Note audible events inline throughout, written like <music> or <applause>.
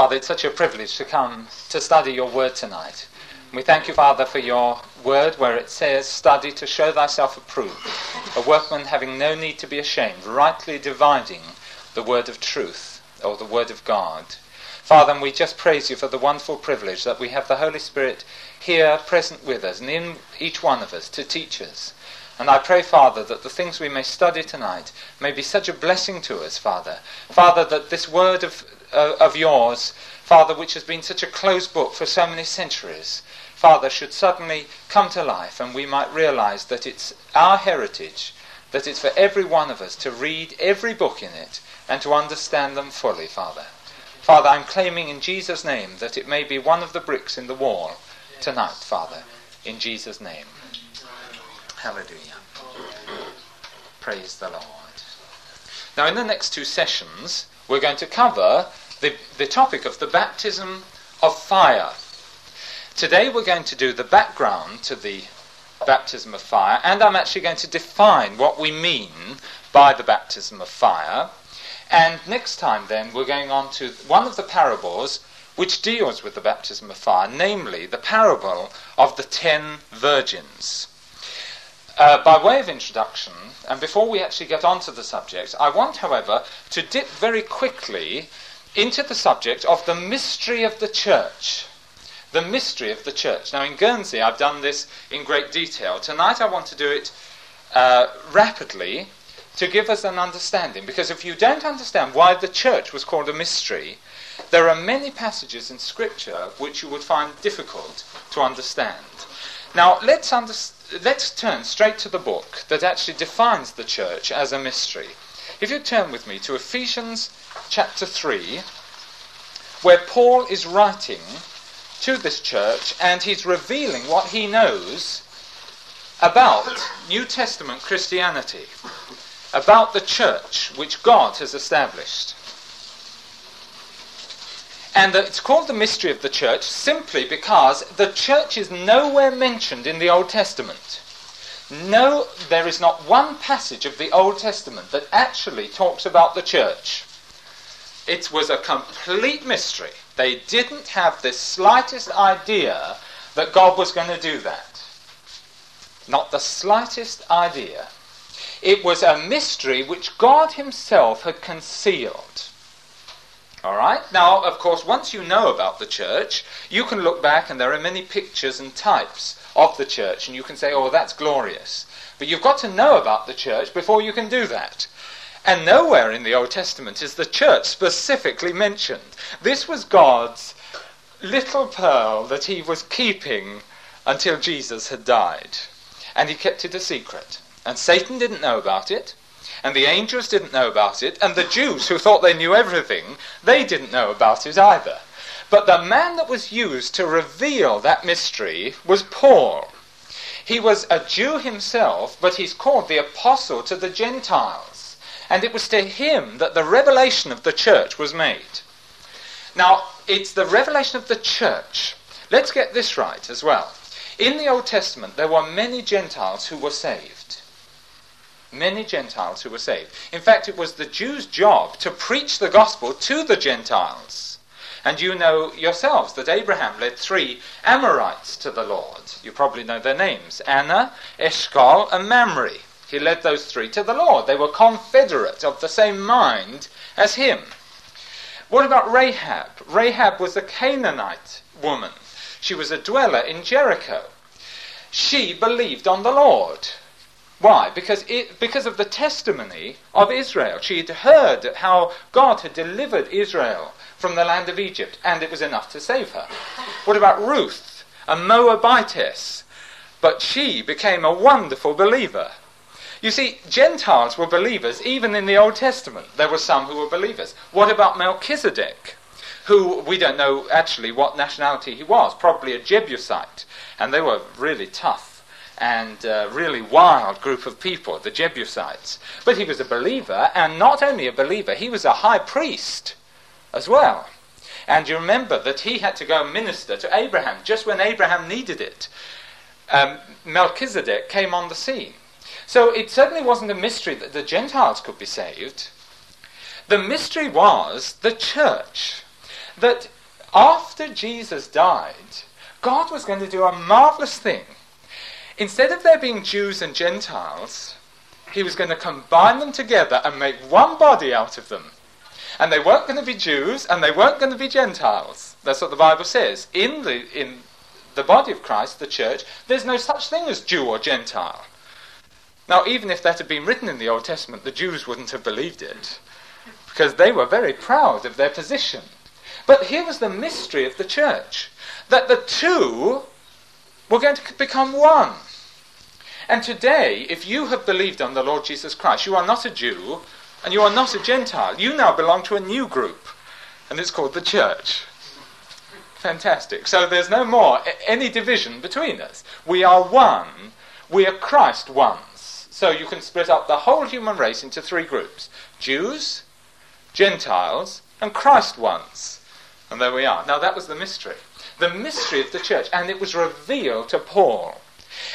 Father, it's such a privilege to come to study your word tonight. We thank you, Father, for your word where it says, Study to show thyself approved, a workman having no need to be ashamed, rightly dividing the word of truth, or the word of God. Father, and we just praise you for the wonderful privilege that we have the Holy Spirit here present with us and in each one of us to teach us. And I pray, Father, that the things we may study tonight may be such a blessing to us, Father. Father, that this word of, uh, of yours, Father, which has been such a closed book for so many centuries, Father, should suddenly come to life and we might realize that it's our heritage, that it's for every one of us to read every book in it and to understand them fully, Father. Father, I'm claiming in Jesus' name that it may be one of the bricks in the wall tonight, Father, in Jesus' name. Hallelujah. Praise the Lord. Now, in the next two sessions, we're going to cover the, the topic of the baptism of fire. Today, we're going to do the background to the baptism of fire, and I'm actually going to define what we mean by the baptism of fire. And next time, then, we're going on to one of the parables which deals with the baptism of fire, namely the parable of the ten virgins. Uh, by way of introduction, and before we actually get on to the subject, I want, however, to dip very quickly into the subject of the mystery of the church. The mystery of the church. Now, in Guernsey, I've done this in great detail. Tonight, I want to do it uh, rapidly to give us an understanding. Because if you don't understand why the church was called a mystery, there are many passages in Scripture which you would find difficult to understand. Now, let's let's turn straight to the book that actually defines the church as a mystery. If you turn with me to Ephesians chapter 3, where Paul is writing to this church and he's revealing what he knows about New Testament Christianity, about the church which God has established. And it's called the mystery of the church simply because the church is nowhere mentioned in the Old Testament. No, there is not one passage of the Old Testament that actually talks about the church. It was a complete mystery. They didn't have the slightest idea that God was going to do that. Not the slightest idea. It was a mystery which God Himself had concealed. All right? Now, of course, once you know about the church, you can look back and there are many pictures and types of the church, and you can say, oh, that's glorious. But you've got to know about the church before you can do that. And nowhere in the Old Testament is the church specifically mentioned. This was God's little pearl that he was keeping until Jesus had died. And he kept it a secret. And Satan didn't know about it and the angels didn't know about it, and the Jews who thought they knew everything, they didn't know about it either. But the man that was used to reveal that mystery was Paul. He was a Jew himself, but he's called the apostle to the Gentiles. And it was to him that the revelation of the church was made. Now, it's the revelation of the church. Let's get this right as well. In the Old Testament, there were many Gentiles who were saved many Gentiles who were saved. In fact, it was the Jews' job to preach the gospel to the Gentiles. And you know yourselves that Abraham led three Amorites to the Lord. You probably know their names Aner, Eshcol, and Mamre. He led those three to the Lord. They were confederate of the same mind as him. What about Rahab? Rahab was a Canaanite woman. She was a dweller in Jericho. She believed on the Lord. Why? Because, it, because of the testimony of Israel. She had heard how God had delivered Israel from the land of Egypt, and it was enough to save her. What about Ruth, a Moabitess? But she became a wonderful believer. You see, Gentiles were believers even in the Old Testament. There were some who were believers. What about Melchizedek? Who we don't know actually what nationality he was, probably a Jebusite. And they were really tough and uh, really wild group of people, the Jebusites. But he was a believer, and not only a believer, he was a high priest as well. And you remember that he had to go minister to Abraham just when Abraham needed it. Um, Melchizedek came on the scene. So it certainly wasn't a mystery that the Gentiles could be saved. The mystery was the church. that after Jesus died, God was going to do a marvelous thing. Instead of there being Jews and Gentiles, he was going to combine them together and make one body out of them. And they weren't going to be Jews and they weren't going to be Gentiles. That's what the Bible says. In the, in the body of Christ, the church, there's no such thing as Jew or Gentile. Now, even if that had been written in the Old Testament, the Jews wouldn't have believed it because they were very proud of their position. But here was the mystery of the church that the two were going to become one. And today, if you have believed on the Lord Jesus Christ, you are not a Jew and you are not a Gentile. You now belong to a new group, and it's called the church. Fantastic. So there's no more any division between us. We are one. We are Christ ones. So you can split up the whole human race into three groups Jews, Gentiles, and Christ ones. And there we are. Now that was the mystery. The mystery of the church. And it was revealed to Paul.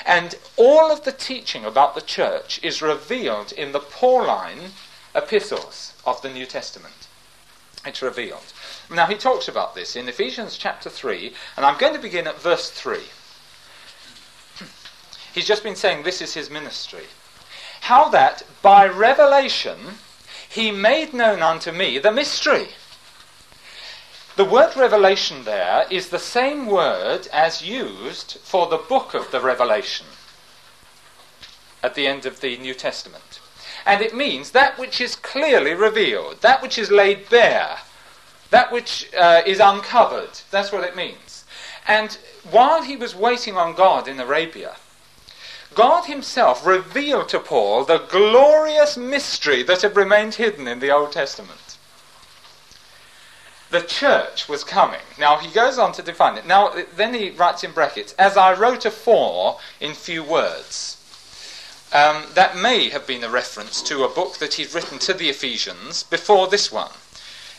And all of the teaching about the church is revealed in the Pauline epistles of the New Testament. It's revealed. Now, he talks about this in Ephesians chapter 3, and I'm going to begin at verse 3. He's just been saying this is his ministry. How that by revelation he made known unto me the mystery. The word revelation there is the same word as used for the book of the Revelation at the end of the New Testament. And it means that which is clearly revealed, that which is laid bare, that which uh, is uncovered. That's what it means. And while he was waiting on God in Arabia, God himself revealed to Paul the glorious mystery that had remained hidden in the Old Testament. The church was coming. Now he goes on to define it. Now, then he writes in brackets, as I wrote afore in few words. Um, that may have been a reference to a book that he'd written to the Ephesians before this one.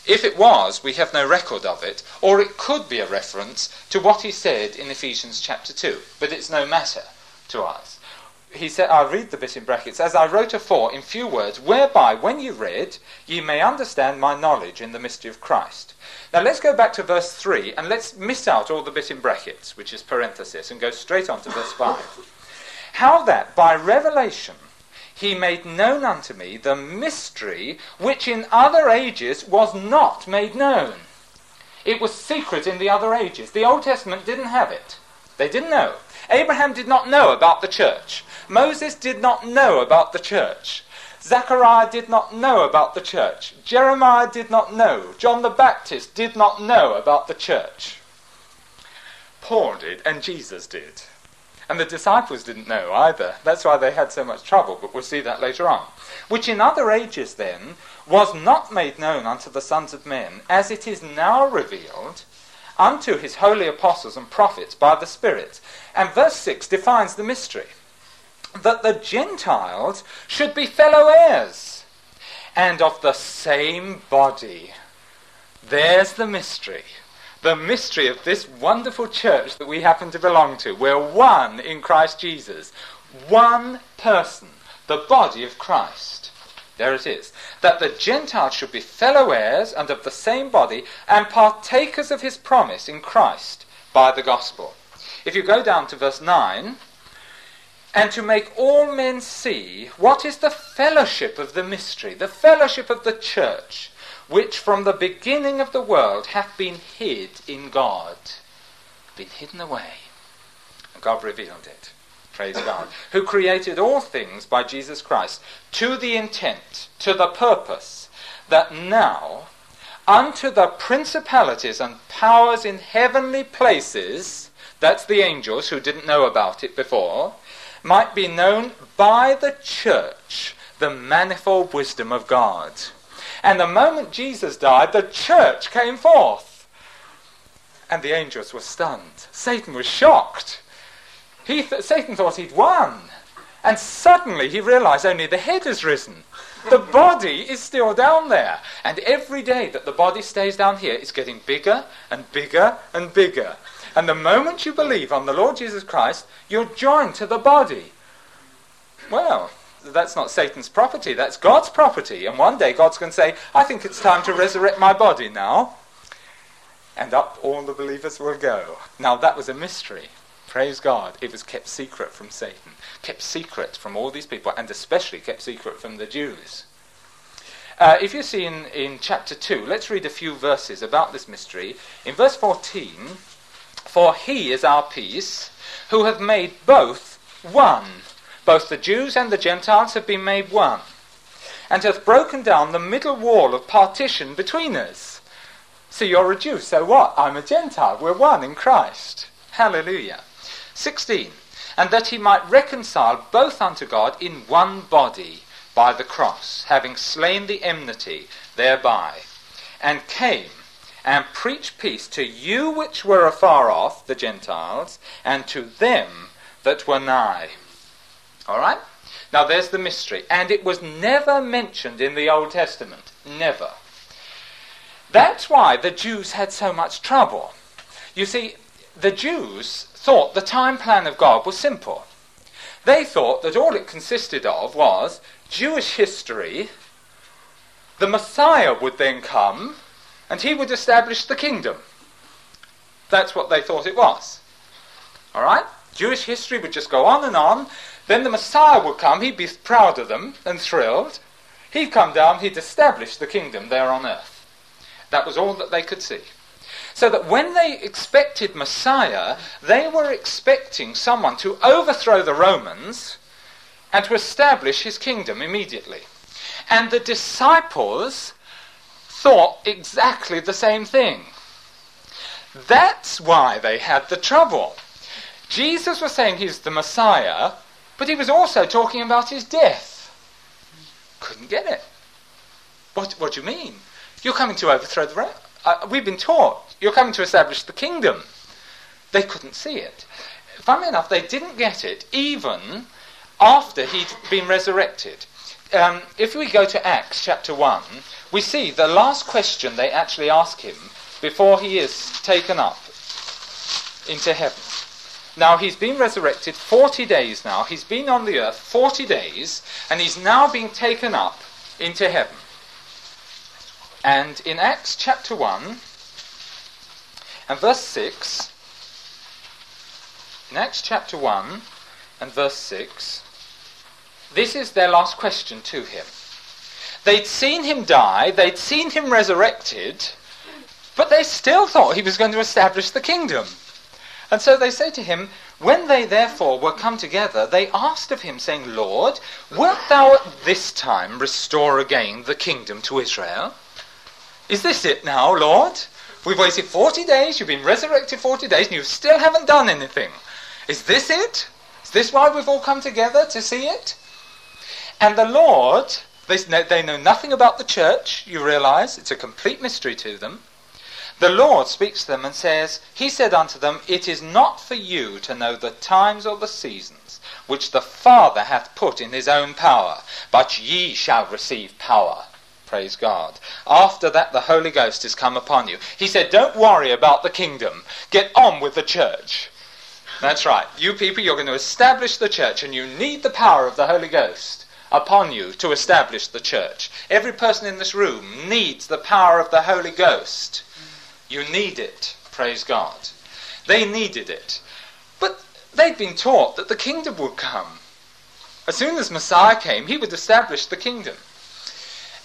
If it was, we have no record of it, or it could be a reference to what he said in Ephesians chapter 2, but it's no matter to us. He said, I'll read the bit in brackets, as I wrote afore in few words, whereby, when you read, ye may understand my knowledge in the mystery of Christ. Now let's go back to verse 3 and let's miss out all the bit in brackets, which is parenthesis, and go straight on to verse 5. How that by revelation he made known unto me the mystery which in other ages was not made known. It was secret in the other ages. The Old Testament didn't have it. They didn't know. Abraham did not know about the church. Moses did not know about the church. Zechariah did not know about the church. Jeremiah did not know. John the Baptist did not know about the church. Paul did, and Jesus did. And the disciples didn't know either. That's why they had so much trouble, but we'll see that later on. Which in other ages, then, was not made known unto the sons of men, as it is now revealed unto his holy apostles and prophets by the Spirit. And verse 6 defines the mystery that the Gentiles should be fellow heirs and of the same body. There's the mystery the mystery of this wonderful church that we happen to belong to. We're one in Christ Jesus. One person, the body of Christ. There it is. That the Gentiles should be fellow heirs and of the same body and partakers of his promise in Christ by the gospel. If you go down to verse 9, and to make all men see what is the fellowship of the mystery, the fellowship of the church which from the beginning of the world hath been hid in God, been hidden away. And God revealed it. Praise God. Who created all things by Jesus Christ to the intent, to the purpose, that now unto the principalities and powers in heavenly places, that's the angels who didn't know about it before, might be known by the church the manifold wisdom of God and the moment Jesus died, the church came forth. And the angels were stunned. Satan was shocked. He th- Satan thought he'd won. And suddenly he realized only the head has risen. The body is still down there. And every day that the body stays down here, it's getting bigger and bigger and bigger. And the moment you believe on the Lord Jesus Christ, you're joined to the body. Well, that's not Satan's property, that's God's property. And one day God's going to say, I think it's time to resurrect my body now. and up all the believers will go. Now, that was a mystery. Praise God. It was kept secret from Satan, kept secret from all these people, and especially kept secret from the Jews. Uh, if you see in, in chapter 2, let's read a few verses about this mystery. In verse 14, For he is our peace, who have made both one. Both the Jews and the Gentiles have been made one, and hath broken down the middle wall of partition between us. So you're a Jew, so what? I'm a Gentile. We're one in Christ. Hallelujah. 16. And that he might reconcile both unto God in one body by the cross, having slain the enmity thereby, and came and preach peace to you which were afar off, the Gentiles, and to them that were nigh. All right? Now there's the mystery. And it was never mentioned in the Old Testament. Never. That's why the Jews had so much trouble. You see, the Jews thought the time plan of God was simple. They thought that all it consisted of was Jewish history, the Messiah would then come, and he would establish the kingdom. That's what they thought it was. All right? Jewish history would just go on and on. Then the Messiah would come, he'd be proud of them and thrilled. He'd come down, he'd establish the kingdom there on earth. That was all that they could see. So that when they expected Messiah, they were expecting someone to overthrow the Romans and to establish his kingdom immediately. And the disciples thought exactly the same thing. That's why they had the trouble. Jesus was saying he's the Messiah, but he was also talking about his death. Couldn't get it. What, what do you mean? You're coming to overthrow the Romans? Uh, we've been taught you're coming to establish the kingdom. They couldn't see it. Funnily enough, they didn't get it even after he'd been resurrected. Um, if we go to Acts chapter 1, we see the last question they actually ask him before he is taken up into heaven. Now, he's been resurrected 40 days now. He's been on the earth 40 days, and he's now being taken up into heaven. And in Acts chapter 1 and verse 6, in Acts chapter 1 and verse 6, this is their last question to him. They'd seen him die, they'd seen him resurrected, but they still thought he was going to establish the kingdom. And so they say to him, When they therefore were come together, they asked of him, saying, Lord, wilt thou at this time restore again the kingdom to Israel? Is this it now, Lord? We've waited 40 days, you've been resurrected 40 days, and you still haven't done anything. Is this it? Is this why we've all come together to see it? And the Lord, they, they know nothing about the church, you realize, it's a complete mystery to them. The Lord speaks to them and says, He said unto them, It is not for you to know the times or the seasons which the Father hath put in his own power, but ye shall receive power Praise God. After that, the Holy Ghost has come upon you. He said, Don't worry about the kingdom. Get on with the church. That's right. You people, you're going to establish the church, and you need the power of the Holy Ghost upon you to establish the church. Every person in this room needs the power of the Holy Ghost. You need it. Praise God. They needed it. But they'd been taught that the kingdom would come. As soon as Messiah came, he would establish the kingdom.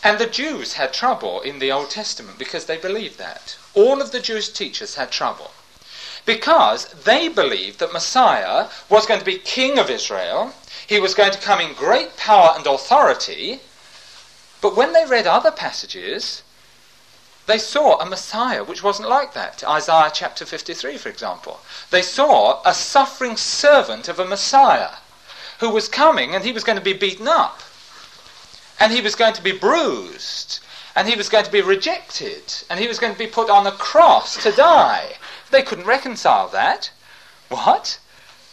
And the Jews had trouble in the Old Testament because they believed that. All of the Jewish teachers had trouble. Because they believed that Messiah was going to be king of Israel, he was going to come in great power and authority, but when they read other passages, they saw a Messiah which wasn't like that. Isaiah chapter 53, for example. They saw a suffering servant of a Messiah who was coming and he was going to be beaten up and he was going to be bruised, and he was going to be rejected, and he was going to be put on a cross to die. They couldn't reconcile that. What?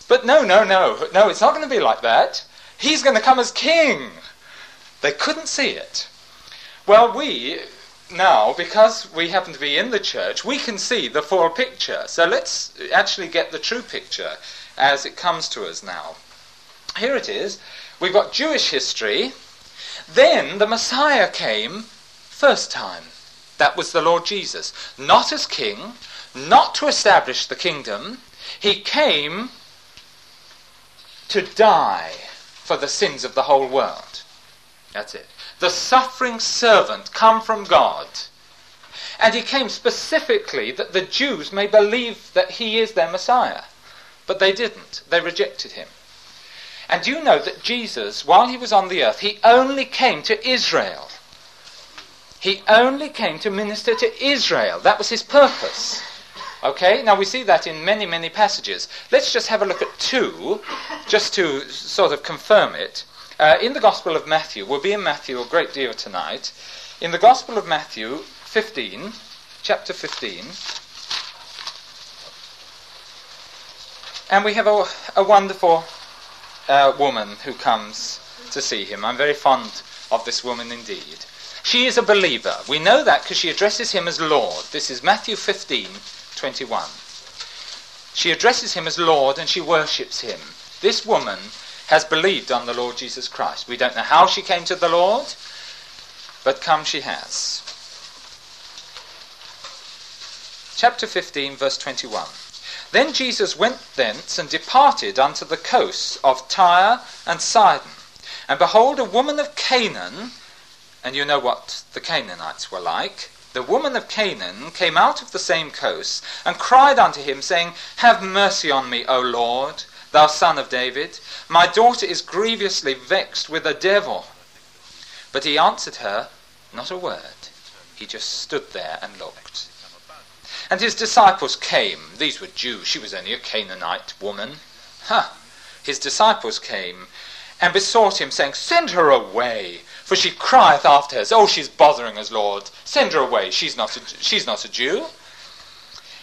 But no, no, no, no, it's not going to be like that. He's going to come as king. They couldn't see it. Well, we now, because we happen to be in the church, we can see the full picture. So let's actually get the true picture as it comes to us now. Here it is. We've got Jewish history, then the Messiah came first time. That was the Lord Jesus. Not as king, not to establish the kingdom. He came to die for the sins of the whole world. That's it. The suffering servant come from God. And he came specifically that the Jews may believe that he is their Messiah. But they didn't. They rejected him. And you know that Jesus, while he was on the earth, he only came to Israel. He only came to minister to Israel. That was his purpose. Okay, now we see that in many, many passages. Let's just have a look at two, just to sort of confirm it. Uh, in the Gospel of Matthew, we'll be in Matthew a great deal tonight. In the Gospel of Matthew 15, chapter 15, and we have a, a wonderful uh, woman who comes to see him. I'm very fond of this woman indeed. She is a believer. We know that because she addresses him as Lord. This is Matthew 15, 21. She addresses him as Lord and she worships him. This woman has believed on the Lord Jesus Christ. We don't know how she came to the Lord, but come she has. Chapter 15, verse 21. Then Jesus went thence and departed unto the coasts of Tyre and Sidon. And behold, a woman of Canaan and you know what the Canaanites were like. The woman of Canaan came out of the same coast and cried unto him, saying, Have mercy on me, O Lord, thou son of David. My daughter is grievously vexed with a devil. But he answered her not a word. He just stood there and looked. And his disciples came. These were Jews. She was only a Canaanite woman. Ha! Huh. His disciples came and besought him, saying, Send her away, for she crieth after us. Oh, she's bothering us, Lord. Send her away. She's not a, she's not a Jew.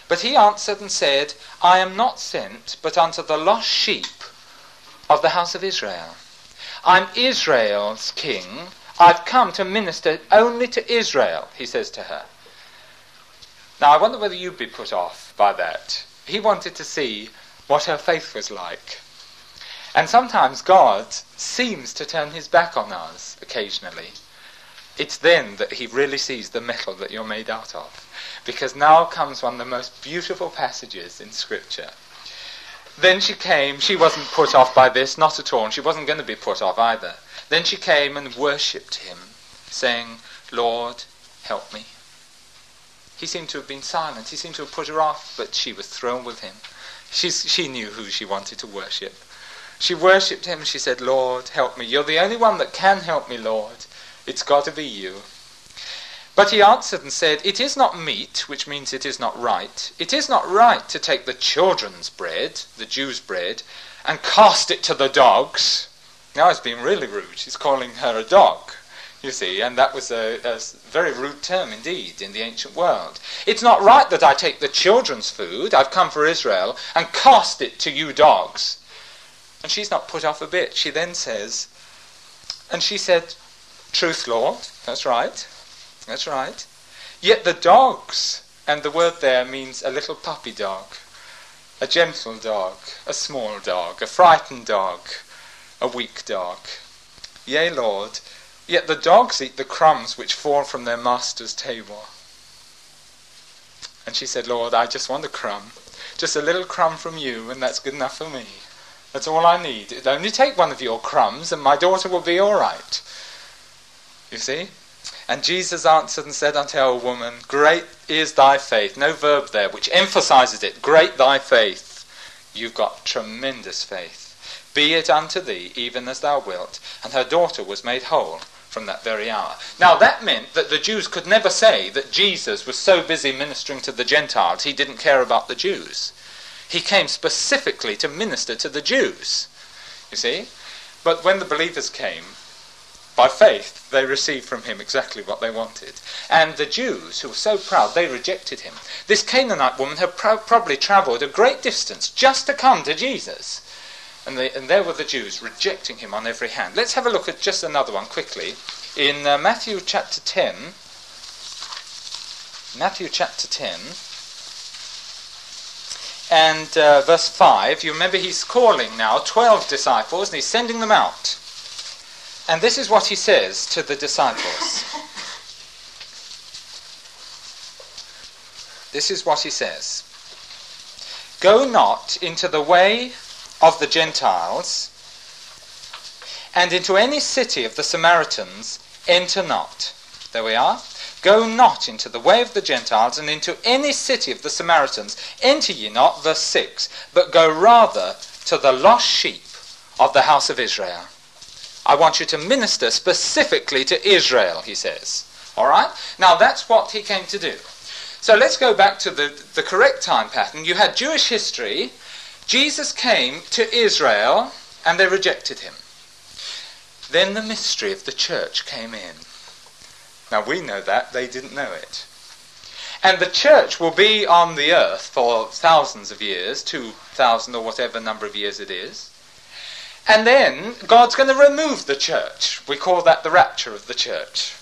But he answered and said, I am not sent but unto the lost sheep of the house of Israel. I'm Israel's king. I've come to minister only to Israel, he says to her. Now, I wonder whether you'd be put off by that. He wanted to see what her faith was like. And sometimes God seems to turn his back on us occasionally. It's then that he really sees the metal that you're made out of. Because now comes one of the most beautiful passages in Scripture. Then she came, she wasn't put off by this, not at all, and she wasn't going to be put off either. Then she came and worshipped him, saying, Lord, help me. He seemed to have been silent, he seemed to have put her off, but she was thrown with him. She's, she knew who she wanted to worship. She worshipped him. She said, Lord, help me. You're the only one that can help me, Lord. It's got to be you. But he answered and said, It is not meet, which means it is not right. It is not right to take the children's bread, the Jews' bread, and cast it to the dogs. Now he's being really rude. He's calling her a dog, you see, and that was a, a very rude term indeed in the ancient world. It's not right that I take the children's food, I've come for Israel, and cast it to you dogs. And she's not put off a bit. She then says, and she said, Truth, Lord. That's right. That's right. Yet the dogs, and the word there means a little puppy dog, a gentle dog, a small dog, a frightened dog, a weak dog. Yea, Lord, yet the dogs eat the crumbs which fall from their master's table. And she said, Lord, I just want a crumb. Just a little crumb from you, and that's good enough for me. That's all I need. It'll only take one of your crumbs, and my daughter will be all right. You see? And Jesus answered and said unto her, Woman, great is thy faith. No verb there, which emphasizes it. Great thy faith. You've got tremendous faith. Be it unto thee even as thou wilt. And her daughter was made whole from that very hour. Now that meant that the Jews could never say that Jesus was so busy ministering to the Gentiles he didn't care about the Jews. He came specifically to minister to the Jews. You see? But when the believers came, by faith, they received from him exactly what they wanted. And the Jews, who were so proud, they rejected him. This Canaanite woman had pro- probably travelled a great distance just to come to Jesus. And, they, and, there were the Jews rejecting him on every hand. Let's have a look at just another one quickly. In uh, Matthew chapter 10, Matthew chapter 10, and uh, verse 5, you remember he's calling now 12 disciples and he's sending them out. And this is what he says to the disciples <laughs> This is what he says Go not into the way of the Gentiles, and into any city of the Samaritans enter not. There we are. Go not into the way of the Gentiles, and into any city of the Samaritans enter ye not, verse 6, but go rather to the lost sheep of the house of Israel. I want you to minister specifically to Israel, he says. All right? Now that's what he came to do. So let's go back to the, the correct time pattern. You had Jewish history. Jesus came to Israel and they rejected him. Then the mystery of the church came in. Now we know that, they didn't know it. And the church will be on the earth for thousands of years, 2,000 or whatever number of years it is. And then God's going to remove the church. We call that the rapture of the church.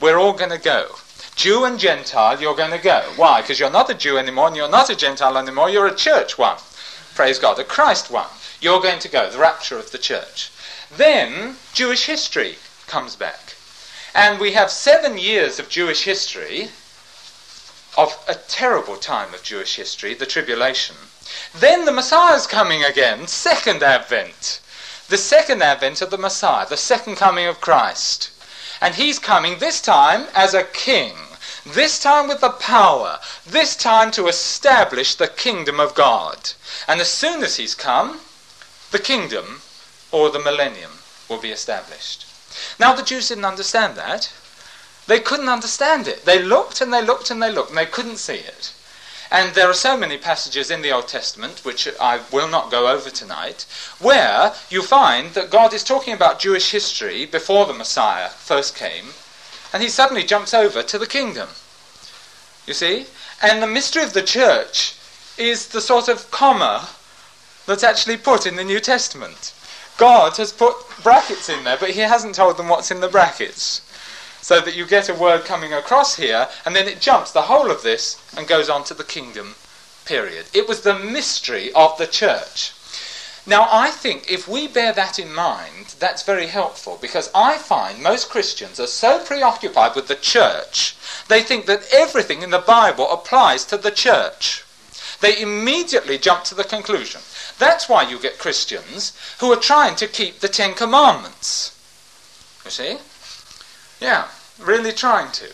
We're all going to go. Jew and Gentile, you're going to go. Why? Because you're not a Jew anymore and you're not a Gentile anymore, you're a church one. Praise God, a Christ one. You're going to go, the rapture of the church. Then Jewish history comes back. And we have seven years of Jewish history, of a terrible time of Jewish history, the tribulation. Then the Messiah is coming again, second advent the second advent of the Messiah, the second coming of Christ. And he's coming this time as a king, this time with the power, this time to establish the kingdom of God. And as soon as he's come, the kingdom or the millennium will be established. Now, the Jews didn't understand that. They couldn't understand it. They looked and they looked and they looked and they couldn't see it. And there are so many passages in the Old Testament, which I will not go over tonight, where you find that God is talking about Jewish history before the Messiah first came, and he suddenly jumps over to the kingdom. You see? And the mystery of the church is the sort of comma that's actually put in the New Testament. God has put brackets in there, but he hasn't told them what's in the brackets so that you get a word coming across here, and then it jumps the whole of this and goes on to the kingdom period. It was the mystery of the church. Now, I think if we bear that in mind, that's very helpful because I find most Christians are so preoccupied with the church, they think that everything in the Bible applies to the church. They immediately jump to the conclusion. That's why you get Christians who are trying to keep the Ten Commandments. You see? Yeah, really trying to.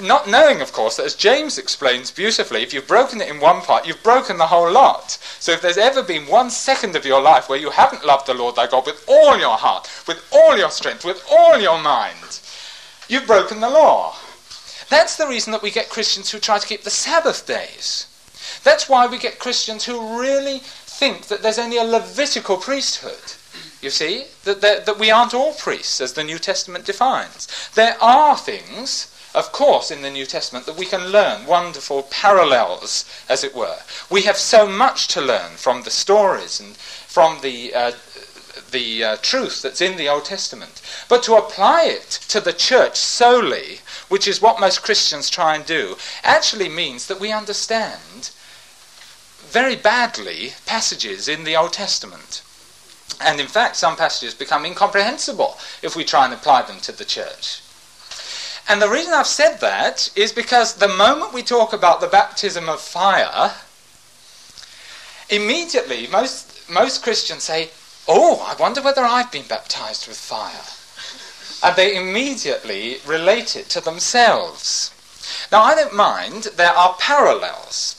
Not knowing, of course, that as James explains beautifully, if you've broken it in one part, you've broken the whole lot. So if there's ever been one second of your life where you haven't loved the Lord thy God with all your heart, with all your strength, with all your mind, you've broken the law. That's the reason that we get Christians who try to keep the Sabbath days. That's why we get Christians who really think that there's only a Levitical priesthood. You see, that, that, that we aren't all priests, as the New Testament defines. There are things, of course, in the New Testament that we can learn, wonderful parallels, as it were. We have so much to learn from the stories and from the, uh, the uh, truth that's in the Old Testament. But to apply it to the church solely, which is what most Christians try and do, actually means that we understand very badly passages in the Old Testament. And in fact, some passages become incomprehensible if we try and apply them to the church. And the reason I've said that is because the moment we talk about the baptism of fire, immediately most, most Christians say, Oh, I wonder whether I've been baptized with fire. And they immediately relate it to themselves. Now, I don't mind, there are parallels.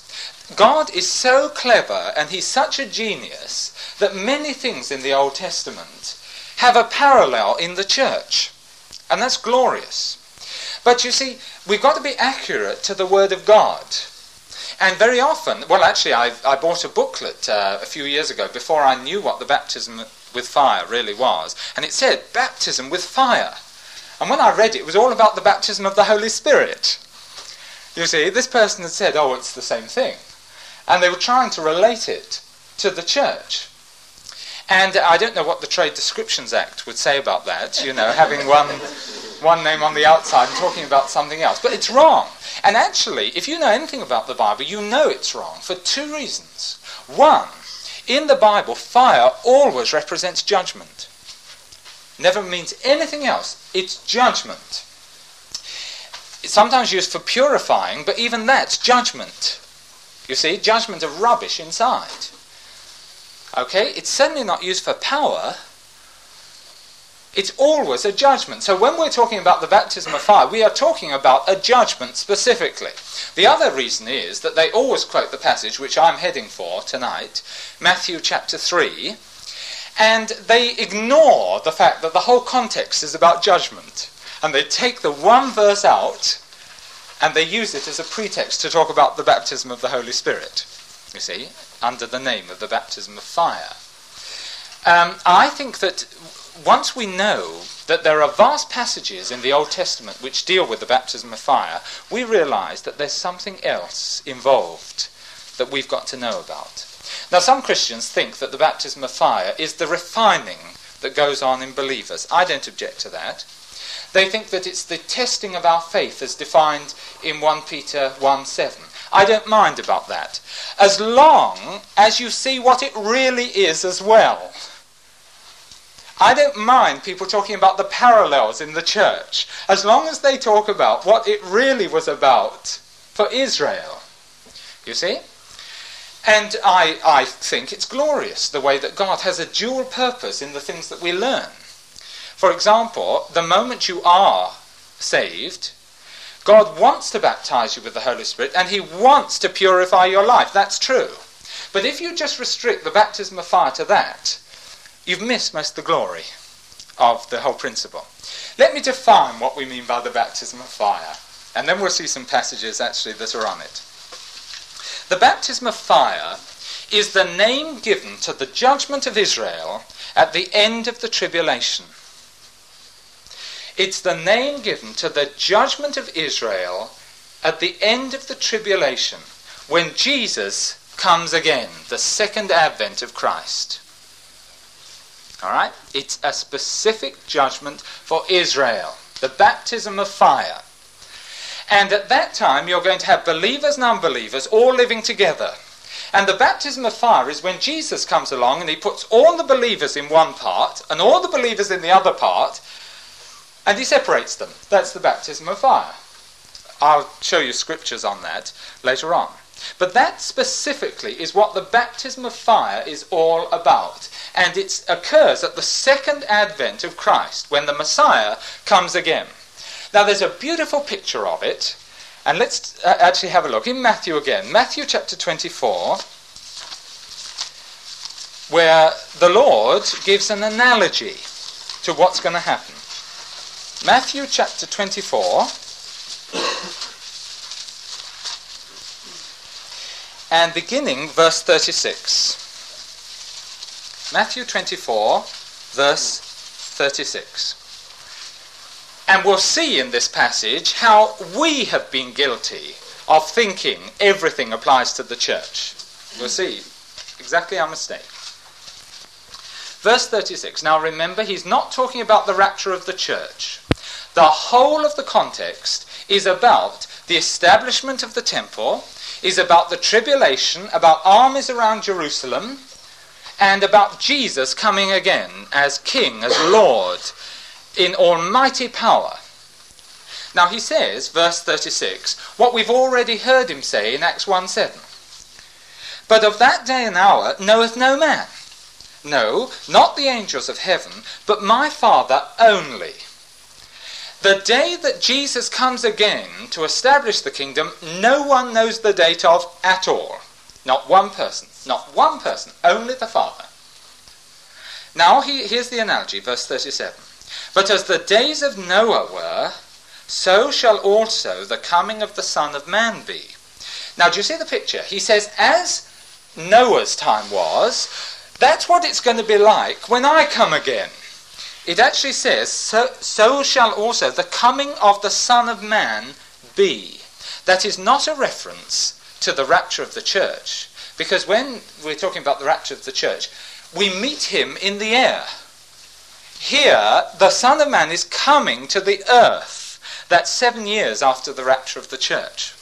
God is so clever and he's such a genius that many things in the Old Testament have a parallel in the church. And that's glorious. But you see, we've got to be accurate to the Word of God. And very often, well, actually, I, I bought a booklet uh, a few years ago before I knew what the baptism with fire really was. And it said, baptism with fire. And when I read it, it was all about the baptism of the Holy Spirit. You see, this person had said, oh, it's the same thing. And they were trying to relate it to the church. And I don't know what the Trade Descriptions Act would say about that, you know, having one, one name on the outside and talking about something else. But it's wrong. And actually, if you know anything about the Bible, you know it's wrong for two reasons. One, in the Bible, fire always represents judgment. Never means anything else. It's judgment. It's sometimes used for purifying, but even that's judgment. You see, judgment of rubbish inside. Okay, it's certainly not used for power. It's always a judgment. So when we're talking about the baptism of fire, we are talking about a judgment specifically. The other reason is that they always quote the passage which I'm heading for tonight, Matthew chapter 3, and they ignore the fact that the whole context is about judgment. And they take the one verse out and they use it as a pretext to talk about the baptism of the Holy Spirit, you see, under the name of the baptism of fire. Um, I think that once we know that there are vast passages in the Old Testament which deal with the baptism of fire, we realize that there's something else involved that we've got to know about. Now, some Christians think that the baptism of fire is the refining that goes on in believers. I don't object to that. They think that it's the testing of our faith as defined in 1 Peter 1 7. I don't mind about that, as long as you see what it really is as well. I don't mind people talking about the parallels in the church, as long as they talk about what it really was about for Israel. You see? And I, I think it's glorious the way that God has a dual purpose in the things that we learn. For example, the moment you are saved, God wants to baptize you with the Holy Spirit and He wants to purify your life. That's true. But if you just restrict the baptism of fire to that, you've missed most of the glory of the whole principle. Let me define what we mean by the baptism of fire, and then we'll see some passages actually that are on it. The baptism of fire is the name given to the judgment of Israel at the end of the tribulation. It's the name given to the judgment of Israel at the end of the tribulation when Jesus comes again, the second advent of Christ. All right? It's a specific judgment for Israel, the baptism of fire. And at that time, you're going to have believers and unbelievers all living together. And the baptism of fire is when Jesus comes along and he puts all the believers in one part and all the believers in the other part, and he separates them. That's the baptism of fire. I'll show you scriptures on that later on. But that specifically is what the baptism of fire is all about. And it occurs at the second advent of Christ, when the Messiah comes again. Now, there's a beautiful picture of it. And let's uh, actually have a look in Matthew again. Matthew chapter 24, where the Lord gives an analogy to what's going to happen. Matthew chapter 24. and beginning verse 36. Matthew 24, verse 36. And we'll see in this passage how we have been guilty of thinking everything applies to the church. We'll see exactly our mistake. Verse 36. Now remember, he's not talking about the rapture of the church. The whole of the context is about the establishment of the temple, is about the tribulation, about armies around Jerusalem, and about Jesus coming again as King, as Lord, in almighty power. Now he says, verse 36, what we've already heard him say in Acts 1 7. But of that day and hour knoweth no man. No, not the angels of heaven, but my Father only. The day that Jesus comes again to establish the kingdom, no one knows the date of at all. Not one person. Not one person. Only the Father. Now, he, here's the analogy, verse 37. But as the days of Noah were, so shall also the coming of the Son of Man be. Now, do you see the picture? He says, as Noah's time was, that's what it's going to be like when I come again. It actually says, so, so shall also the coming of the Son of Man be. That is not a reference to the rapture of the church, because when we're talking about the rapture of the church, we meet him in the air. Here, the Son of Man is coming to the earth. That's seven years after the rapture of the church.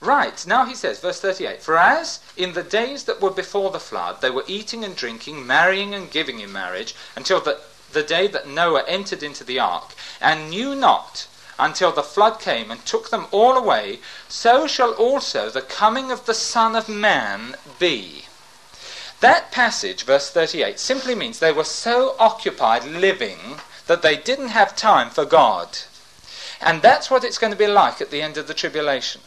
Right, now he says, verse 38 For as in the days that were before the flood, they were eating and drinking, marrying and giving in marriage, until the the day that Noah entered into the ark, and knew not until the flood came and took them all away, so shall also the coming of the Son of Man be. That passage, verse 38, simply means they were so occupied living that they didn't have time for God. And that's what it's going to be like at the end of the tribulation.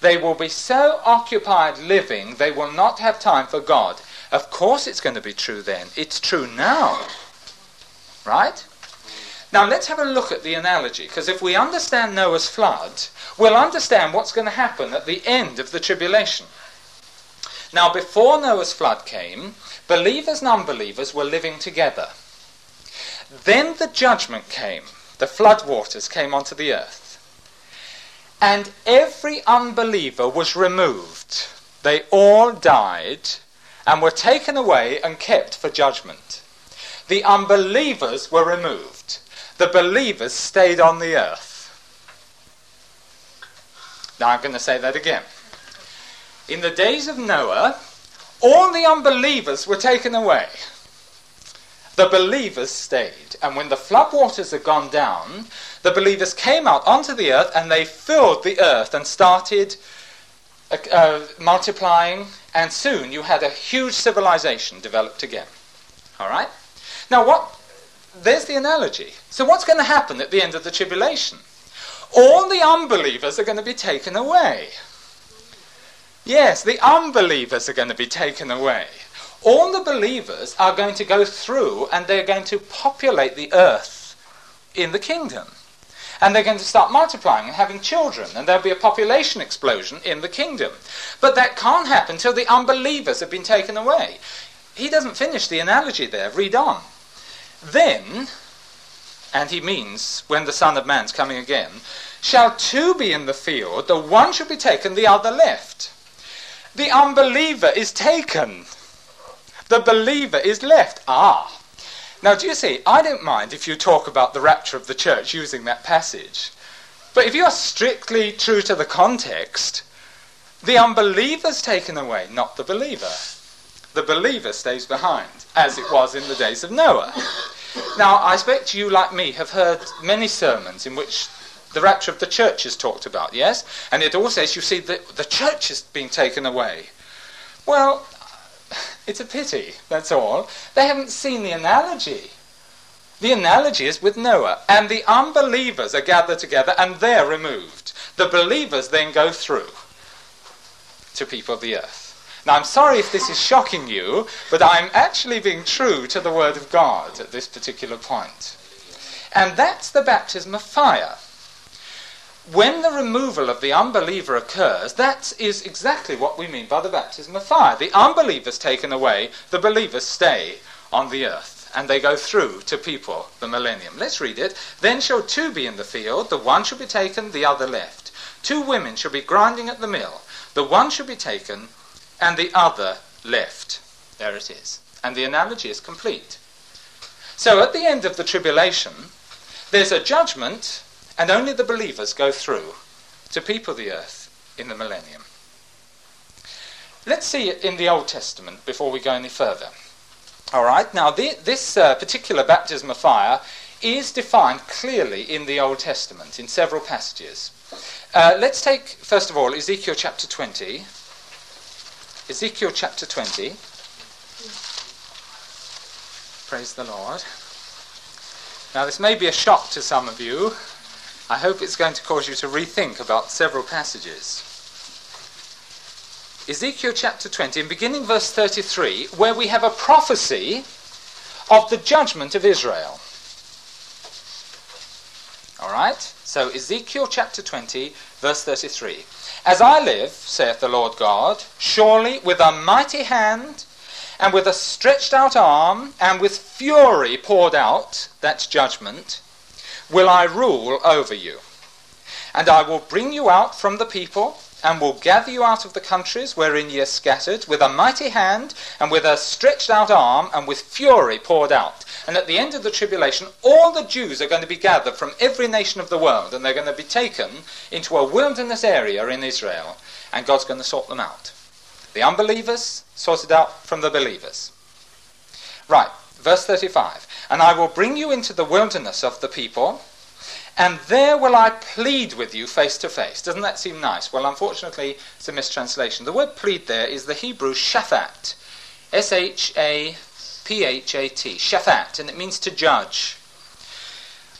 They will be so occupied living, they will not have time for God. Of course, it's going to be true then. It's true now. Right? Now, let's have a look at the analogy, because if we understand Noah's flood, we'll understand what's going to happen at the end of the tribulation. Now, before Noah's flood came, believers and unbelievers were living together. Then the judgment came. The flood waters came onto the earth. And every unbeliever was removed. They all died and were taken away and kept for judgment. The unbelievers were removed. The believers stayed on the earth. Now I'm going to say that again. In the days of Noah, all the unbelievers were taken away. The believers stayed. And when the flood waters had gone down, the believers came out onto the earth and they filled the earth and started uh, uh, multiplying. And soon you had a huge civilization developed again. All right? Now, what? There's the analogy. So, what's going to happen at the end of the tribulation? All the unbelievers are going to be taken away. Yes, the unbelievers are going to be taken away. All the believers are going to go through and they're going to populate the earth in the kingdom. And they're going to start multiplying and having children, and there'll be a population explosion in the kingdom. But that can't happen until the unbelievers have been taken away. He doesn't finish the analogy there. Read on. Then, and he means when the Son of Man's coming again, shall two be in the field, the one shall be taken, the other left. The unbeliever is taken. The believer is left. Ah. Now, do you see, I don't mind if you talk about the rapture of the church using that passage. But if you are strictly true to the context, the unbeliever's taken away, not the believer. The believer stays behind, as it was in the days of Noah. Now, I expect you, like me, have heard many sermons in which the rapture of the church is talked about, yes? And it all says, you see, that the church is being taken away. Well, it's a pity, that's all. They haven't seen the analogy. The analogy is with Noah, and the unbelievers are gathered together and they're removed. The believers then go through to people of the earth. Now, I'm sorry if this is shocking you, but I'm actually being true to the Word of God at this particular point. And that's the baptism of fire when the removal of the unbeliever occurs, that is exactly what we mean by the baptism of fire. The unbelievers taken away, the believers stay on the earth, and they go through to people the millennium. Let's read it. Then shall two be in the field, the one shall be taken, the other left. Two women shall be grinding at the mill, the one shall be taken, and the other left. There it is. And the analogy is complete. So at the end of the tribulation, there's a judgment and only the believers go through to people the earth in the millennium. Let's see it in the Old Testament before we go any further. All right, now the, this uh, particular baptism of fire is defined clearly in the Old Testament in several passages. Uh, let's take, first of all, Ezekiel chapter 20. Ezekiel chapter 20. Praise the Lord. Now, this may be a shock to some of you I hope it's going to cause you to rethink about several passages. Ezekiel chapter 20, and beginning verse 33, where we have a prophecy of the judgment of Israel. All right? So, Ezekiel chapter 20, verse 33. As I live, saith the Lord God, surely with a mighty hand, and with a stretched out arm, and with fury poured out, that's judgment, will I rule over you. And I will bring you out from the people, and will gather you out of the countries wherein ye are scattered, with a mighty hand, and with a stretched out arm, and with fury poured out. And at the end of the tribulation, all the Jews are going to be gathered from every nation of the world, and they're going to be taken into a wilderness area in Israel, and God's going to sort them out. The unbelievers sorted out from the believers. Right, verse 35. And I will bring you into the wilderness of the people, and there will I plead with you face to face. Doesn't that seem nice? Well, unfortunately, it's a mistranslation. The word plead there is the Hebrew shaphat. S H A P H A T. Shaphat, and it means to judge.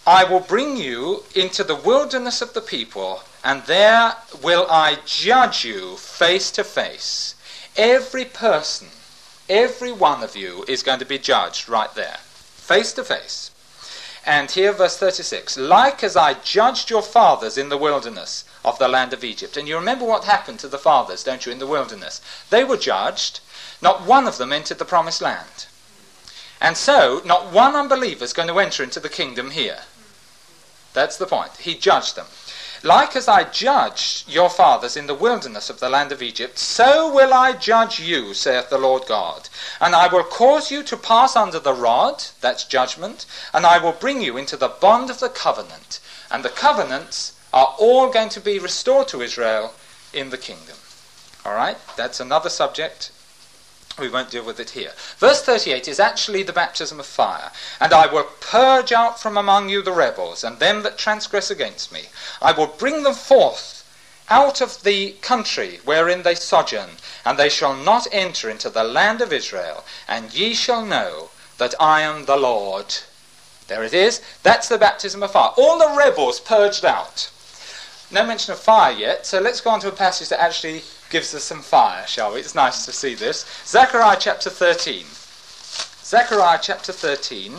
I will bring you into the wilderness of the people, and there will I judge you face to face. Every person, every one of you is going to be judged right there, face to face. And here, verse 36 Like as I judged your fathers in the wilderness of the land of Egypt. And you remember what happened to the fathers, don't you, in the wilderness? They were judged. Not one of them entered the promised land. And so, not one unbeliever is going to enter into the kingdom here. That's the point. He judged them. Like as I judged your fathers in the wilderness of the land of Egypt, so will I judge you, saith the Lord God. And I will cause you to pass under the rod, that's judgment, and I will bring you into the bond of the covenant. And the covenants are all going to be restored to Israel in the kingdom. All right? That's another subject we won't deal with it here. Verse 38 is actually the baptism of fire. And I will purge out from among you the rebels, and them that transgress against me. I will bring them forth out of the country wherein they sojourn, and they shall not enter into the land of Israel, and ye shall know that I am the Lord. There it is. That's the baptism of fire. All the rebels purged out. No mention of fire yet, so let's go on to a passage that actually gives us some fire, shall we? It's nice to see this. Zechariah chapter 13. Zechariah chapter 13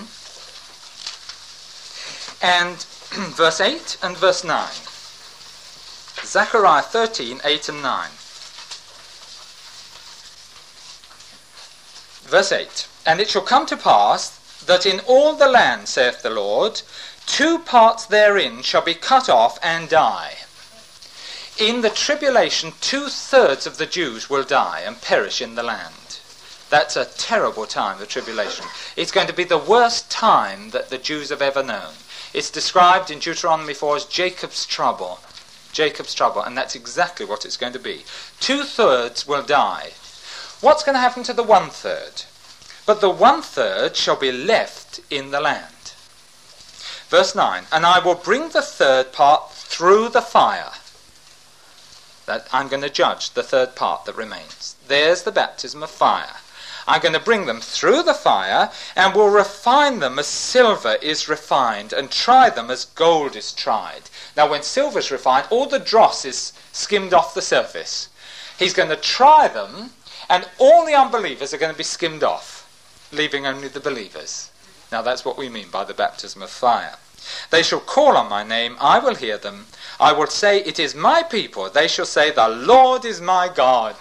and <clears throat> verse 8 and verse 9. Zechariah 13, 8 and 9. Verse 8 And it shall come to pass that in all the land, saith the Lord, two parts therein shall be cut off and die in the tribulation, two thirds of the Jews will die and perish in the land. That's a terrible time, the tribulation. It's going to be the worst time that the Jews have ever known. It's described in Deuteronomy 4 as Jacob's trouble. Jacob's trouble, and that's exactly what it's going to be. Two thirds will die. What's going to happen to the one third? But the one third shall be left in the land. Verse 9 And I will bring the third part through the fire that I'm going to judge the third part that remains. There's the baptism of fire. I'm going to bring them through the fire and will refine them as silver is refined and try them as gold is tried. Now, when silver is refined, all the dross is skimmed off the surface. He's going to try them, and all the unbelievers are going to be skimmed off, leaving only the believers. Now, that's what we mean by the baptism of fire. They shall call on my name, I will hear them. I will say, It is my people. They shall say, The Lord is my God.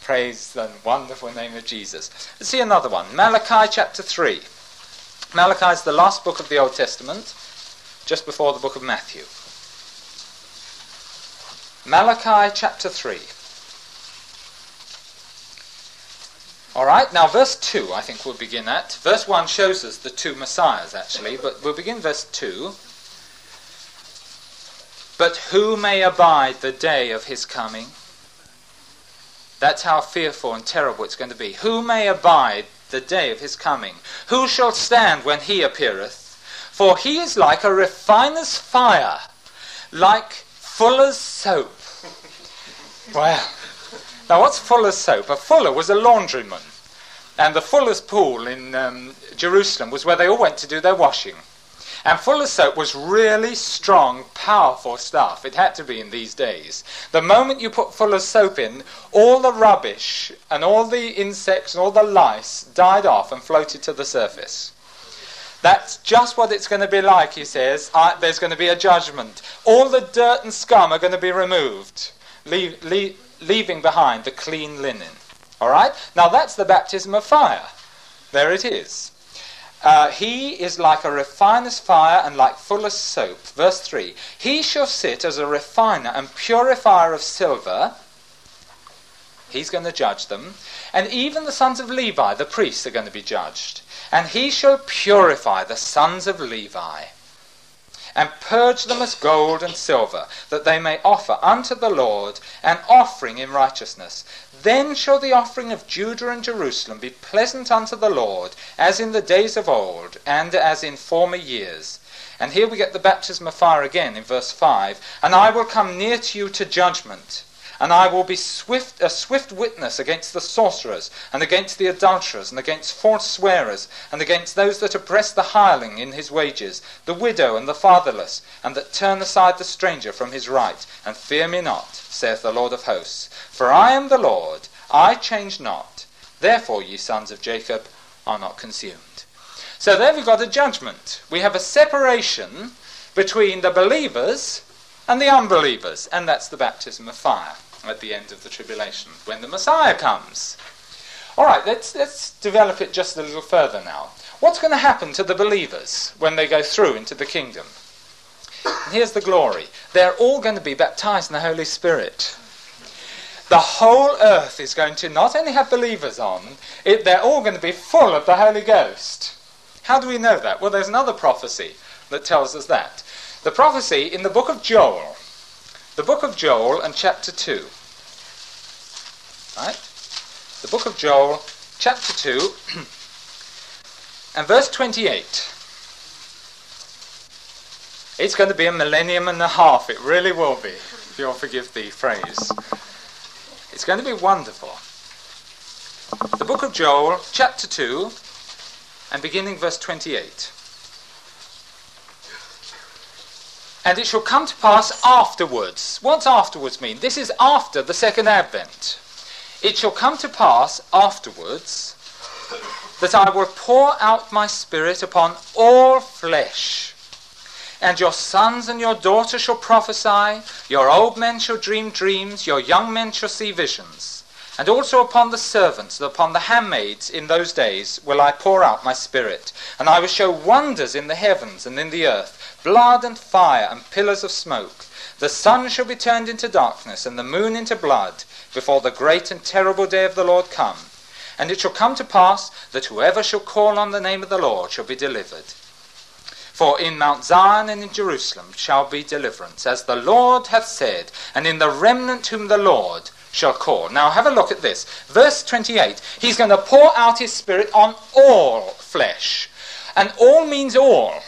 Praise the wonderful name of Jesus. Let's see another one. Malachi chapter 3. Malachi is the last book of the Old Testament, just before the book of Matthew. Malachi chapter 3. All right, now verse 2 I think we'll begin at. Verse 1 shows us the two messiahs actually, but we'll begin verse 2. But who may abide the day of his coming? That's how fearful and terrible it's going to be. Who may abide the day of his coming? Who shall stand when he appeareth? For he is like a refiner's fire, like fuller's soap. well, now, what's fuller's soap? A fuller was a laundryman. And the fuller's pool in um, Jerusalem was where they all went to do their washing. And fuller's soap was really strong, powerful stuff. It had to be in these days. The moment you put fuller's soap in, all the rubbish and all the insects and all the lice died off and floated to the surface. That's just what it's going to be like, he says. there's going to be a judgment. All the dirt and scum are going to be removed. Leave, leave, leaving behind the clean linen. All right? Now that's the baptism of fire. There it is. Uh, he is like a refiner's fire and like fuller's soap. Verse 3 He shall sit as a refiner and purifier of silver. He's going to judge them. And even the sons of Levi, the priests, are going to be judged. And he shall purify the sons of Levi and purge them as gold and silver, that they may offer unto the Lord an offering in righteousness. Then shall the offering of Judah and Jerusalem be pleasant unto the Lord, as in the days of old, and as in former years. And here we get the baptism of fire again in verse 5. And I will come near to you to judgment and I will be swift, a swift witness against the sorcerers, and against the adulterers, and against false swearers, and against those that oppress the hireling in his wages, the widow and the fatherless, and that turn aside the stranger from his right. And fear me not, saith the Lord of hosts. For I am the Lord, I change not. Therefore, ye sons of Jacob are not consumed. So there we've got a judgment. We have a separation between the believers and the unbelievers, and that's the baptism of fire at the end of the tribulation, when the Messiah comes. All right, let's, let's develop it just a little further now. What's going to happen to the believers when they go through into the kingdom? And here's the glory they're all going to be baptized in the Holy Spirit. The whole earth is going to not only have believers on, it, they're all going to be full of the Holy Ghost. How do we know that? Well, there's another prophecy that tells us that. The prophecy in the book of Joel. The book of Joel and chapter 2. Right? The book of Joel, chapter 2, <clears throat> and verse 28. It's going to be a millennium and a half. It really will be, if you'll forgive the phrase. It's going to be wonderful. The book of Joel, chapter 2, and beginning verse 28. And it shall come to pass afterwards. What's afterwards mean? This is after the second advent. It shall come to pass afterwards that I will pour out my spirit upon all flesh. And your sons and your daughters shall prophesy, your old men shall dream dreams, your young men shall see visions. And also upon the servants and upon the handmaids in those days will I pour out my spirit. And I will show wonders in the heavens and in the earth blood and fire and pillars of smoke. The sun shall be turned into darkness and the moon into blood before the great and terrible day of the Lord come. And it shall come to pass that whoever shall call on the name of the Lord shall be delivered. For in Mount Zion and in Jerusalem shall be deliverance, as the Lord hath said, and in the remnant whom the Lord shall call. Now have a look at this. Verse 28. He's going to pour out his spirit on all flesh. And all means all.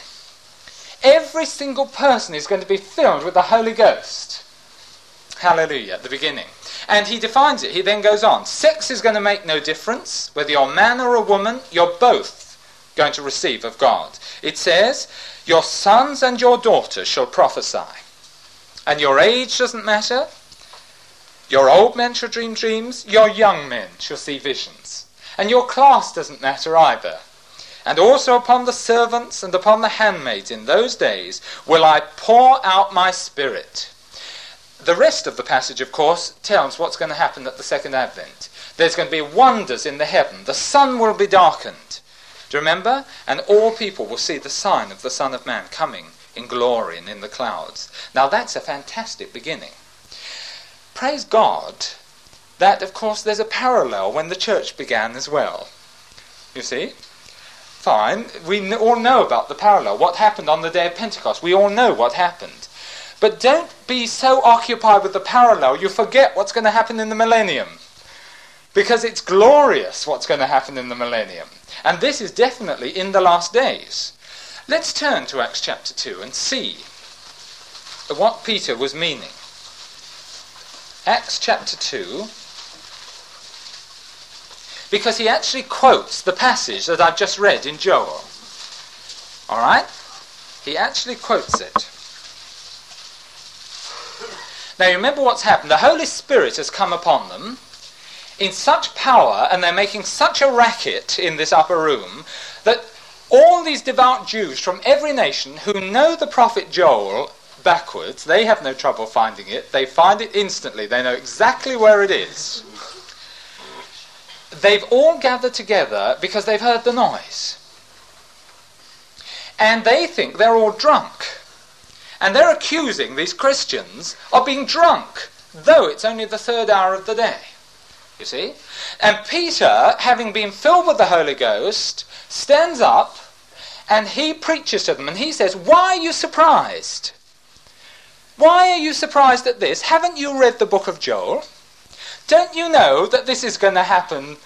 Every single person is going to be filled with the Holy Ghost. Hallelujah, at the beginning. And he defines it. He then goes on. Sex is going to make no difference. Whether you're a man or a woman, you're both going to receive of God. It says, Your sons and your daughters shall prophesy. And your age doesn't matter. Your old men shall dream dreams. Your young men shall see visions. And your class doesn't matter either. And also upon the servants and upon the handmaids in those days will I pour out my spirit. The rest of the passage, of course, tells what's going to happen at the second advent. There's going to be wonders in the heaven. The sun will be darkened. Do you remember? And all people will see the sign of the Son of Man coming in glory and in the clouds. Now that's a fantastic beginning. Praise God that, of course, there's a parallel when the church began as well. You see? Fine. We all know about the parallel. What happened on the day of Pentecost? We all know what happened. But don't be so occupied with the parallel you forget what's going to happen in the millennium. Because it's glorious what's going to happen in the millennium. And this is definitely in the last days. Let's turn to Acts chapter 2 and see what Peter was meaning. Acts chapter 2 because he actually quotes the passage that I've just read in Joel. All right? He actually quotes it. Now, you remember what's happened. The Holy Spirit has come upon them in such power, and they're making such a racket in this upper room, that all these devout Jews from every nation who know the prophet Joel backwards, they have no trouble finding it. They find it instantly. They know exactly where it is they've all gathered together because they've heard the noise. And they think they're all drunk. And they're accusing these Christians of being drunk, though it's only the third hour of the day. You see? And Peter, having been filled with the Holy Ghost, stands up and he preaches to them and he says, Why are you surprised? Why are you surprised at this? Haven't you read the book of Joel? Don't you know that this is going to happen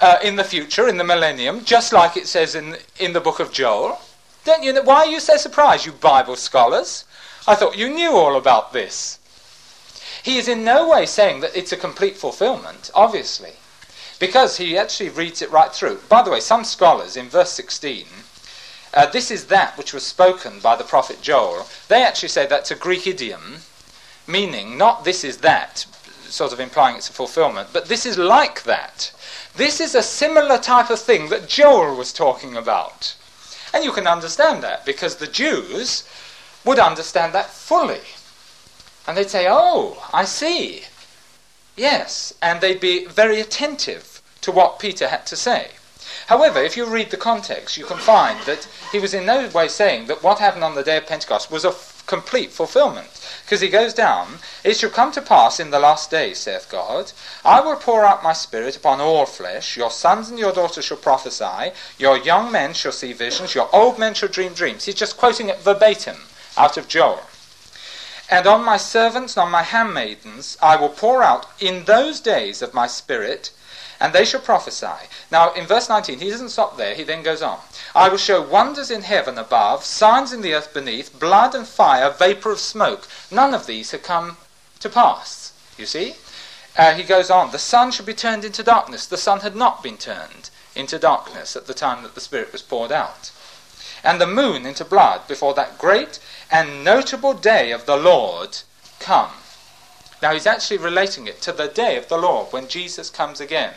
uh, in the future, in the millennium, just like it says in, in the book of Joel? Don't you know? Why are you so surprised, you Bible scholars? I thought you knew all about this. He is in no way saying that it's a complete fulfillment, obviously, because he actually reads it right through. By the way, some scholars in verse 16, uh, this is that which was spoken by the prophet Joel, they actually say that's a Greek idiom, meaning not this is that, sort of implying it's a fulfillment, but this is like that. This is a similar type of thing that Joel was talking about. And you can understand that because the Jews would understand that fully. And they'd say, Oh, I see. Yes. And they'd be very attentive to what Peter had to say. However, if you read the context, you can find that he was in no way saying that what happened on the day of Pentecost was a complete fulfillment. Because he goes down, It shall come to pass in the last days, saith God, I will pour out my spirit upon all flesh. Your sons and your daughters shall prophesy. Your young men shall see visions. Your old men shall dream dreams. He's just quoting it verbatim out of Joel. And on my servants and on my handmaidens I will pour out in those days of my spirit, and they shall prophesy. Now, in verse 19, he doesn't stop there, he then goes on. I will show wonders in heaven above, signs in the earth beneath, blood and fire, vapor of smoke. None of these have come to pass. You see? Uh, he goes on, the sun should be turned into darkness. The sun had not been turned into darkness at the time that the Spirit was poured out. And the moon into blood before that great and notable day of the Lord come. Now he's actually relating it to the day of the Lord when Jesus comes again.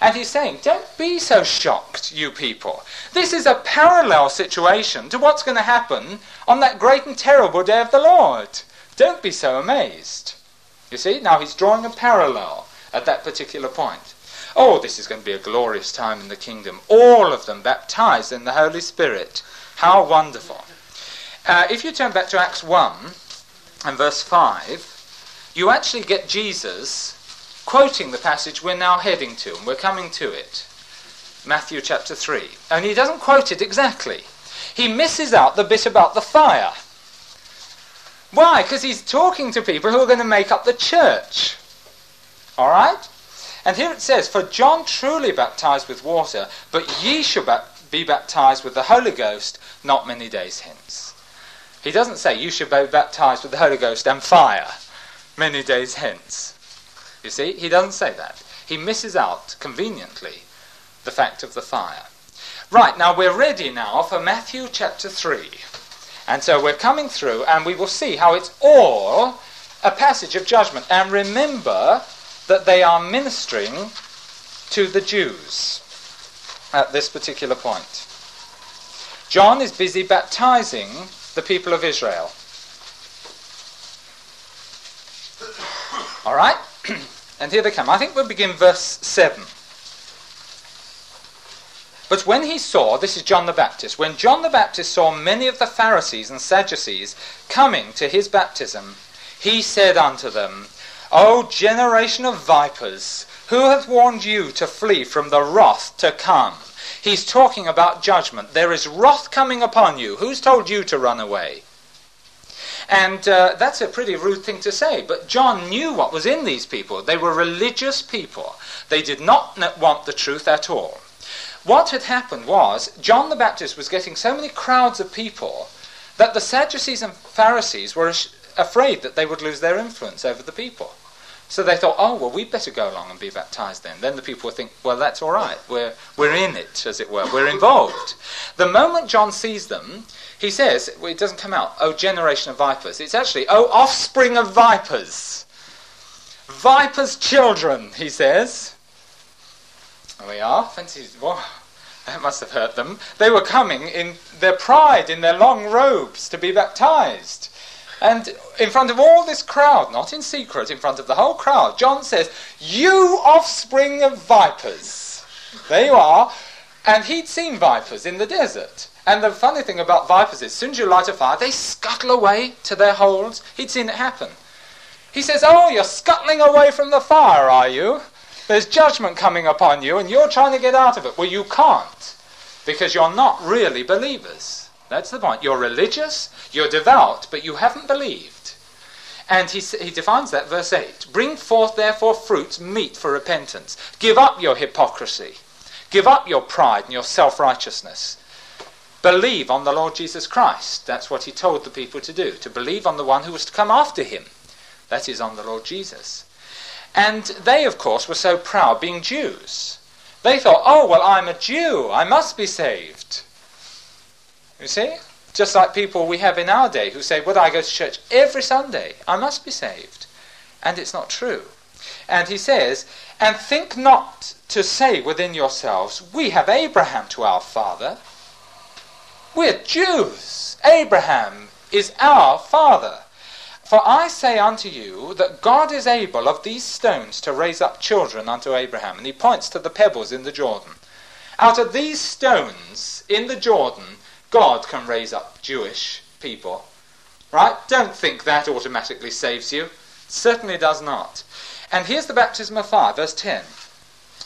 And he's saying, don't be so shocked, you people. This is a parallel situation to what's going to happen on that great and terrible day of the Lord. Don't be so amazed. You see, now he's drawing a parallel at that particular point. Oh, this is going to be a glorious time in the kingdom. All of them baptized in the Holy Spirit. How wonderful. Uh, if you turn back to Acts 1 and verse 5, you actually get Jesus quoting the passage we're now heading to, and we're coming to it. Matthew chapter 3. And he doesn't quote it exactly. He misses out the bit about the fire. Why? Because he's talking to people who are going to make up the church. All right? And here it says, For John truly baptized with water, but ye shall be baptized with the Holy Ghost not many days hence. He doesn't say you shall be baptized with the Holy Ghost and fire many days hence. You see, he doesn't say that. He misses out conveniently the fact of the fire. Right, now we're ready now for Matthew chapter 3. And so we're coming through and we will see how it's all a passage of judgment. And remember that they are ministering to the Jews at this particular point. John is busy baptizing the people of Israel. All right? <clears throat> and here they come. I think we'll begin verse 7. But when he saw, this is John the Baptist, when John the Baptist saw many of the Pharisees and Sadducees coming to his baptism, he said unto them, O generation of vipers, who hath warned you to flee from the wrath to come? He's talking about judgment. There is wrath coming upon you. Who's told you to run away? And uh, that's a pretty rude thing to say, but John knew what was in these people. They were religious people. They did not want the truth at all. What had happened was, John the Baptist was getting so many crowds of people that the Sadducees and Pharisees were afraid that they would lose their influence over the people. So they thought, oh, well, we'd better go along and be baptized then. Then the people would think, well, that's all right. We're, we're in it, as it were. We're involved. The moment John sees them, he says, well, it doesn't come out, oh, generation of vipers. It's actually, oh, offspring of vipers. Vipers' children, he says. We are. Fancy, that must have hurt them. They were coming in their pride, in their long robes, to be baptized. And in front of all this crowd, not in secret, in front of the whole crowd, John says, You offspring of vipers. There you are. And he'd seen vipers in the desert. And the funny thing about vipers is, as soon as you light a fire, they scuttle away to their holes. He'd seen it happen. He says, Oh, you're scuttling away from the fire, are you? There's judgment coming upon you, and you're trying to get out of it. Well, you can't, because you're not really believers. That's the point. You're religious, you're devout, but you haven't believed. And he, he defines that, verse 8 Bring forth therefore fruits meet for repentance. Give up your hypocrisy. Give up your pride and your self righteousness. believe on the Lord Jesus Christ. That's what he told the people to do, to believe on the one who was to come after him. That is, on the Lord Jesus. And they, of course, were so proud, being Jews. They thought, oh, well, I'm a Jew. I must be saved. You see? Just like people we have in our day who say, well, I go to church every Sunday. I must be saved. And it's not true. And he says, and think not to say within yourselves, we have Abraham to our father. We're Jews. Abraham is our father. For I say unto you that God is able of these stones to raise up children unto Abraham. And he points to the pebbles in the Jordan. Out of these stones in the Jordan, God can raise up Jewish people. Right? Don't think that automatically saves you. Certainly does not. And here's the baptism of fire, verse 10.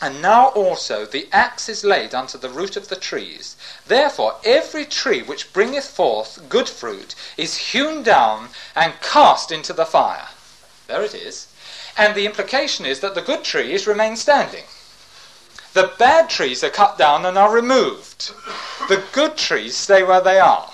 And now also the axe is laid unto the root of the trees. Therefore every tree which bringeth forth good fruit is hewn down and cast into the fire. There it is. And the implication is that the good trees remain standing. The bad trees are cut down and are removed. The good trees stay where they are.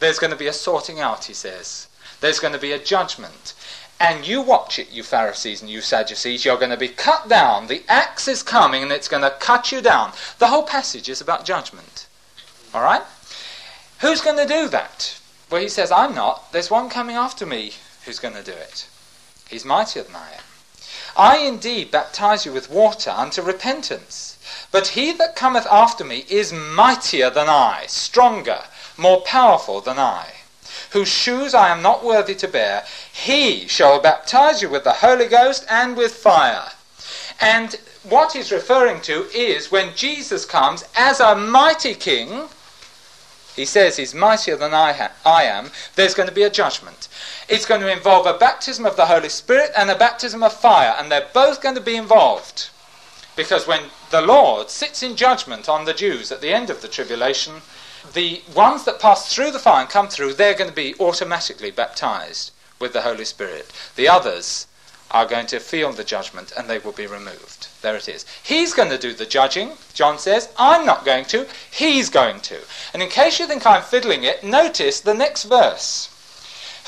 There's going to be a sorting out, he says. There's going to be a judgment. And you watch it, you Pharisees and you Sadducees. You're going to be cut down. The axe is coming and it's going to cut you down. The whole passage is about judgment. All right? Who's going to do that? Well, he says, I'm not. There's one coming after me who's going to do it. He's mightier than I am. I indeed baptize you with water unto repentance. But he that cometh after me is mightier than I, stronger, more powerful than I whose shoes I am not worthy to bear, he shall baptize you with the Holy Ghost and with fire. And what he's referring to is when Jesus comes as a mighty king, he says he's mightier than I, ha- I am, there's going to be a judgment. It's going to involve a baptism of the Holy Spirit and a baptism of fire, and they're both going to be involved. Because when the Lord sits in judgment on the Jews at the end of the tribulation, the ones that pass through the fire and come through, they're going to be automatically baptized with the Holy Spirit. The others are going to feel the judgment and they will be removed. There it is. He's going to do the judging, John says. I'm not going to. He's going to. And in case you think I'm fiddling it, notice the next verse.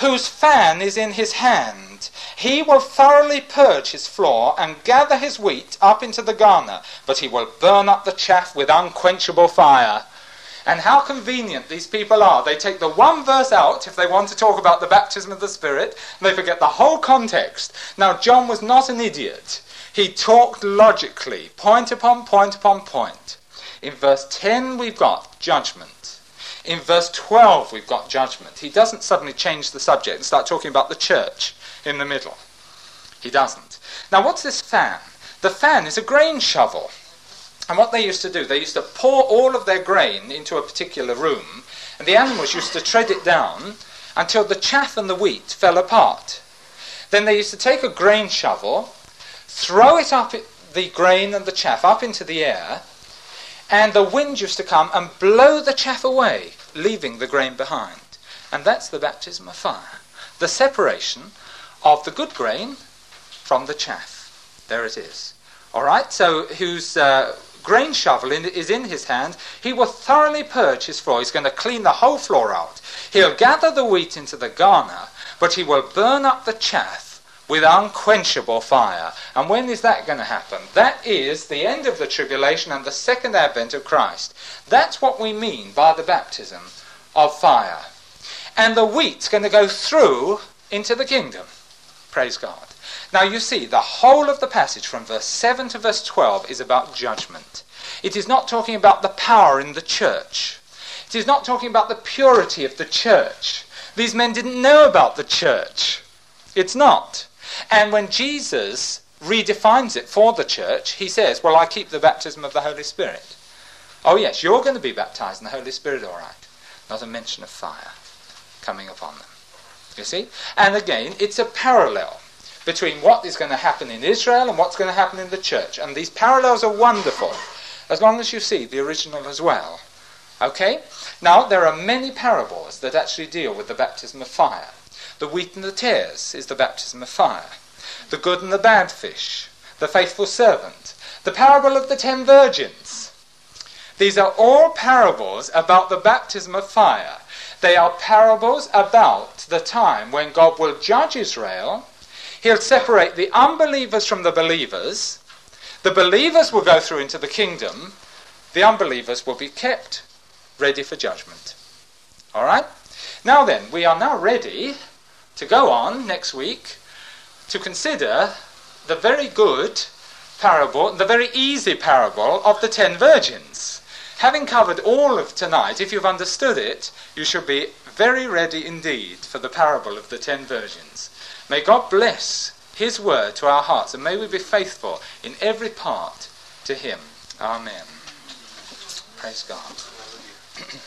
Whose fan is in his hand. He will thoroughly purge his floor and gather his wheat up into the garner, but he will burn up the chaff with unquenchable fire. And how convenient these people are. They take the one verse out if they want to talk about the baptism of the Spirit, and they forget the whole context. Now, John was not an idiot. He talked logically, point upon point upon point. In verse 10, we've got judgment. In verse 12, we've got judgment. He doesn't suddenly change the subject and start talking about the church in the middle. He doesn't. Now, what's this fan? The fan is a grain shovel. And what they used to do, they used to pour all of their grain into a particular room, and the animals used to tread it down until the chaff and the wheat fell apart. Then they used to take a grain shovel, throw it up, the grain and the chaff up into the air, and the wind used to come and blow the chaff away, leaving the grain behind. And that's the baptism of fire. The separation of the good grain from the chaff. There it is. All right, so whose uh, grain shovel in, is in his hand, he will thoroughly purge his floor. He's going to clean the whole floor out. He'll gather the wheat into the garner, but he will burn up the chaff with unquenchable fire. And when is that going to happen? That is the end of the tribulation and the second advent of Christ. That's what we mean by the baptism of fire. And the wheat's going to go through into the kingdom. Praise God. Now you see, the whole of the passage from verse 7 to verse 12 is about judgment. It is not talking about the power in the church. It is not talking about the purity of the church. These men didn't know about the church. It's not. And when Jesus redefines it for the church, he says, Well, I keep the baptism of the Holy Spirit. Oh, yes, you're going to be baptized in the Holy Spirit, all right. Not a mention of fire coming upon them. You see? And again, it's a parallel between what is going to happen in Israel and what's going to happen in the church. And these parallels are wonderful, as long as you see the original as well. Okay? Now, there are many parables that actually deal with the baptism of fire. The wheat and the tares is the baptism of fire. The good and the bad fish. The faithful servant. The parable of the ten virgins. These are all parables about the baptism of fire. They are parables about the time when God will judge Israel. He'll separate the unbelievers from the believers. The believers will go through into the kingdom. The unbelievers will be kept ready for judgment. All right? Now then, we are now ready to go on next week to consider the very good parable, the very easy parable of the ten virgins. Having covered all of tonight, if you've understood it, you should be very ready indeed for the parable of the ten virgins. May God bless His word to our hearts, and may we be faithful in every part to Him. Amen. Praise God. <clears throat>